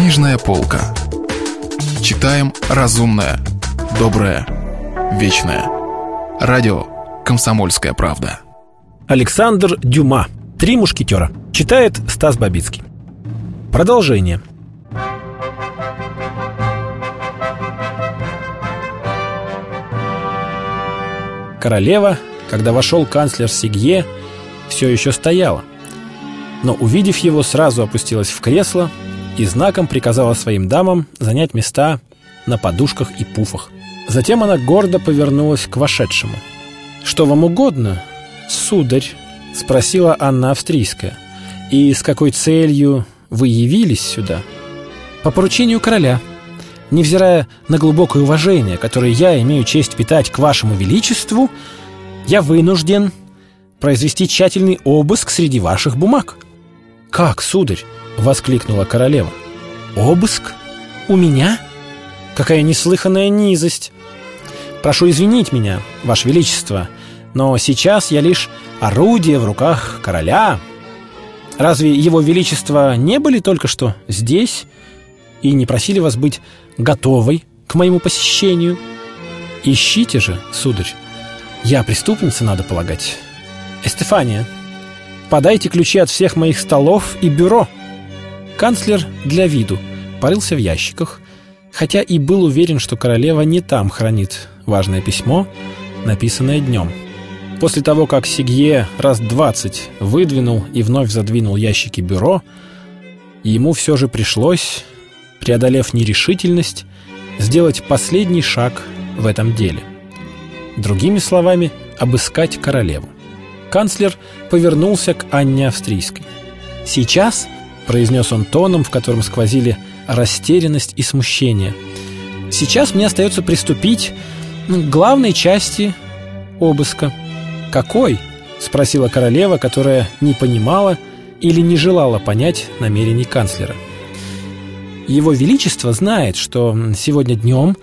Книжная полка. Читаем разумное, доброе, вечное. Радио «Комсомольская правда». Александр Дюма. «Три мушкетера». Читает Стас Бабицкий. Продолжение. Королева, когда вошел канцлер Сигье, все еще стояла. Но, увидев его, сразу опустилась в кресло и знаком приказала своим дамам занять места на подушках и пуфах. Затем она гордо повернулась к вошедшему. «Что вам угодно, сударь?» — спросила Анна Австрийская. «И с какой целью вы явились сюда?» «По поручению короля», невзирая на глубокое уважение, которое я имею честь питать к вашему величеству, я вынужден произвести тщательный обыск среди ваших бумаг». «Как, сударь?» — воскликнула королева. «Обыск? У меня? Какая неслыханная низость! Прошу извинить меня, ваше величество, но сейчас я лишь орудие в руках короля. Разве его величество не были только что здесь и не просили вас быть готовой к моему посещению? Ищите же, сударь. Я преступница, надо полагать. Эстефания, подайте ключи от всех моих столов и бюро. Канцлер для виду порылся в ящиках, хотя и был уверен, что королева не там хранит важное письмо, написанное днем. После того, как Сигье раз двадцать выдвинул и вновь задвинул ящики бюро, ему все же пришлось, преодолев нерешительность, сделать последний шаг в этом деле. Другими словами, обыскать королеву. Канцлер повернулся к Анне Австрийской. «Сейчас», — произнес он тоном, в котором сквозили растерянность и смущение, «сейчас мне остается приступить к главной части обыска». «Какой?» — спросила королева, которая не понимала или не желала понять намерений канцлера. «Его Величество знает, что сегодня днем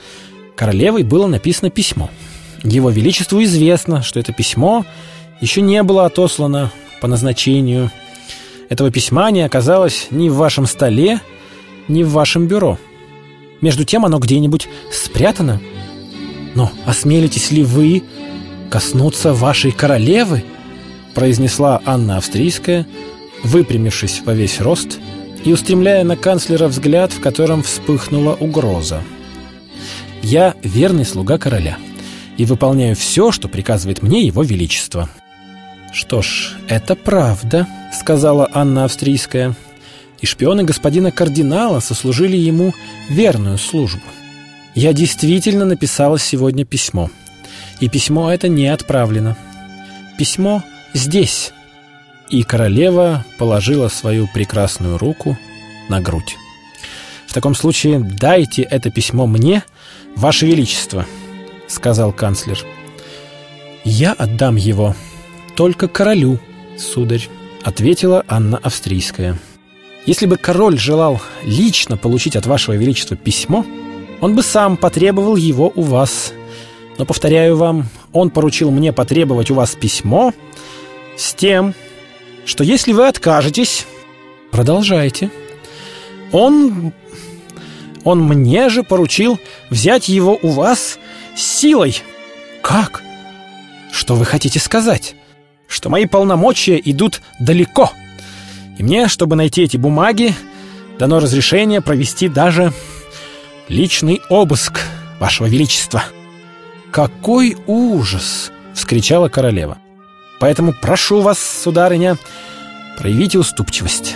королевой было написано письмо. Его Величеству известно, что это письмо еще не было отослано по назначению. Этого письма не оказалось ни в вашем столе, ни в вашем бюро. Между тем оно где-нибудь спрятано. Но осмелитесь ли вы коснуться вашей королевы?» произнесла Анна Австрийская, выпрямившись во весь рост и устремляя на канцлера взгляд, в котором вспыхнула угроза. «Я верный слуга короля и выполняю все, что приказывает мне его величество». «Что ж, это правда», — сказала Анна Австрийская. «И шпионы господина кардинала сослужили ему верную службу. Я действительно написала сегодня письмо. И письмо это не отправлено. Письмо здесь». И королева положила свою прекрасную руку на грудь. «В таком случае дайте это письмо мне, Ваше Величество», — сказал канцлер. «Я отдам его только королю, сударь», — ответила Анна Австрийская. «Если бы король желал лично получить от Вашего Величества письмо, он бы сам потребовал его у вас. Но, повторяю вам, он поручил мне потребовать у вас письмо с тем, что если вы откажетесь, продолжайте. Он... он мне же поручил взять его у вас силой. Как? Что вы хотите сказать? Что мои полномочия идут далеко. И мне, чтобы найти эти бумаги, дано разрешение провести даже личный обыск, Вашего Величества. «Какой ужас!» — вскричала королева. «Поэтому прошу вас, сударыня, проявите уступчивость».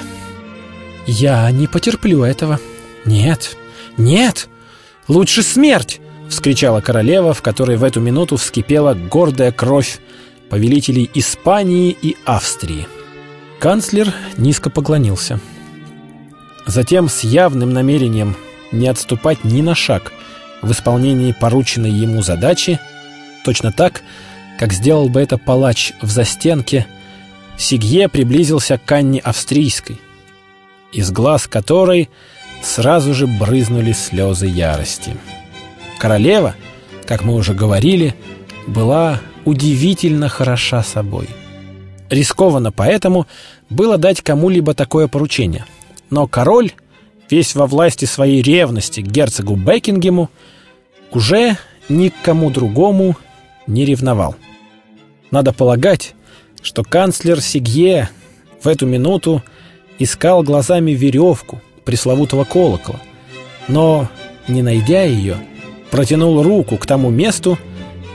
«Я не потерплю этого. Нет, нет, лучше смерть!» — вскричала королева, в которой в эту минуту вскипела гордая кровь повелителей Испании и Австрии. Канцлер низко поклонился. Затем с явным намерением не отступать ни на шаг в исполнении порученной ему задачи, точно так, как сделал бы это палач в застенке, Сигье приблизился к Анне Австрийской, из глаз которой сразу же брызнули слезы ярости. Королева, как мы уже говорили, была удивительно хороша собой. Рискованно поэтому было дать кому-либо такое поручение. Но король весь во власти своей ревности к герцогу Бекингему, уже ни к кому другому не ревновал. Надо полагать, что канцлер Сигье в эту минуту искал глазами веревку пресловутого колокола, но, не найдя ее, протянул руку к тому месту,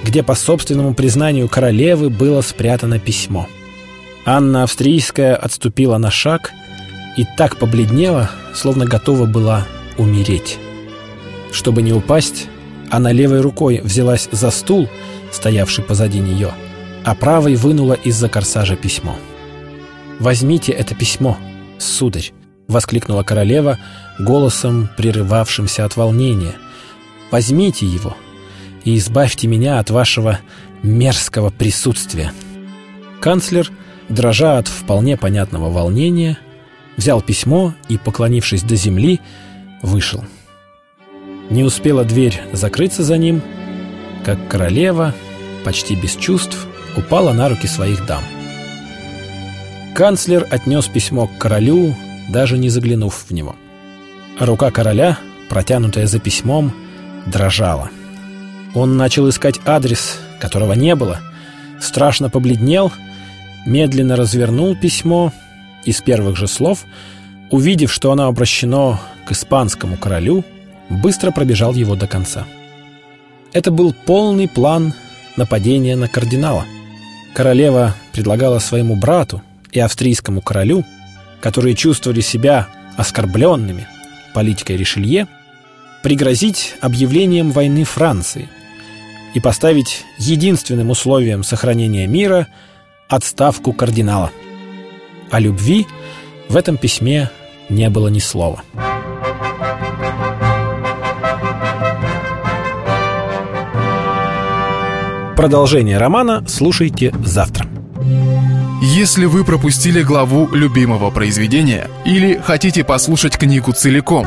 где, по собственному признанию королевы, было спрятано письмо. Анна Австрийская отступила на шаг и так побледнела, словно готова была умереть. Чтобы не упасть, она левой рукой взялась за стул, стоявший позади нее, а правой вынула из-за корсажа письмо. «Возьмите это письмо, сударь!» — воскликнула королева голосом, прерывавшимся от волнения. «Возьмите его и избавьте меня от вашего мерзкого присутствия». Канцлер, дрожа от вполне понятного волнения, взял письмо и, поклонившись до земли, вышел. Не успела дверь закрыться за ним, как королева, почти без чувств, упала на руки своих дам. Канцлер отнес письмо к королю, даже не заглянув в него. Рука короля, протянутая за письмом, дрожала. Он начал искать адрес, которого не было, страшно побледнел, медленно развернул письмо и с первых же слов, увидев, что оно обращено к испанскому королю, быстро пробежал его до конца. Это был полный план нападения на кардинала. Королева предлагала своему брату и австрийскому королю которые чувствовали себя оскорбленными политикой Ришелье, пригрозить объявлением войны Франции и поставить единственным условием сохранения мира отставку кардинала. О любви в этом письме не было ни слова. Продолжение романа слушайте завтра. Если вы пропустили главу любимого произведения или хотите послушать книгу целиком,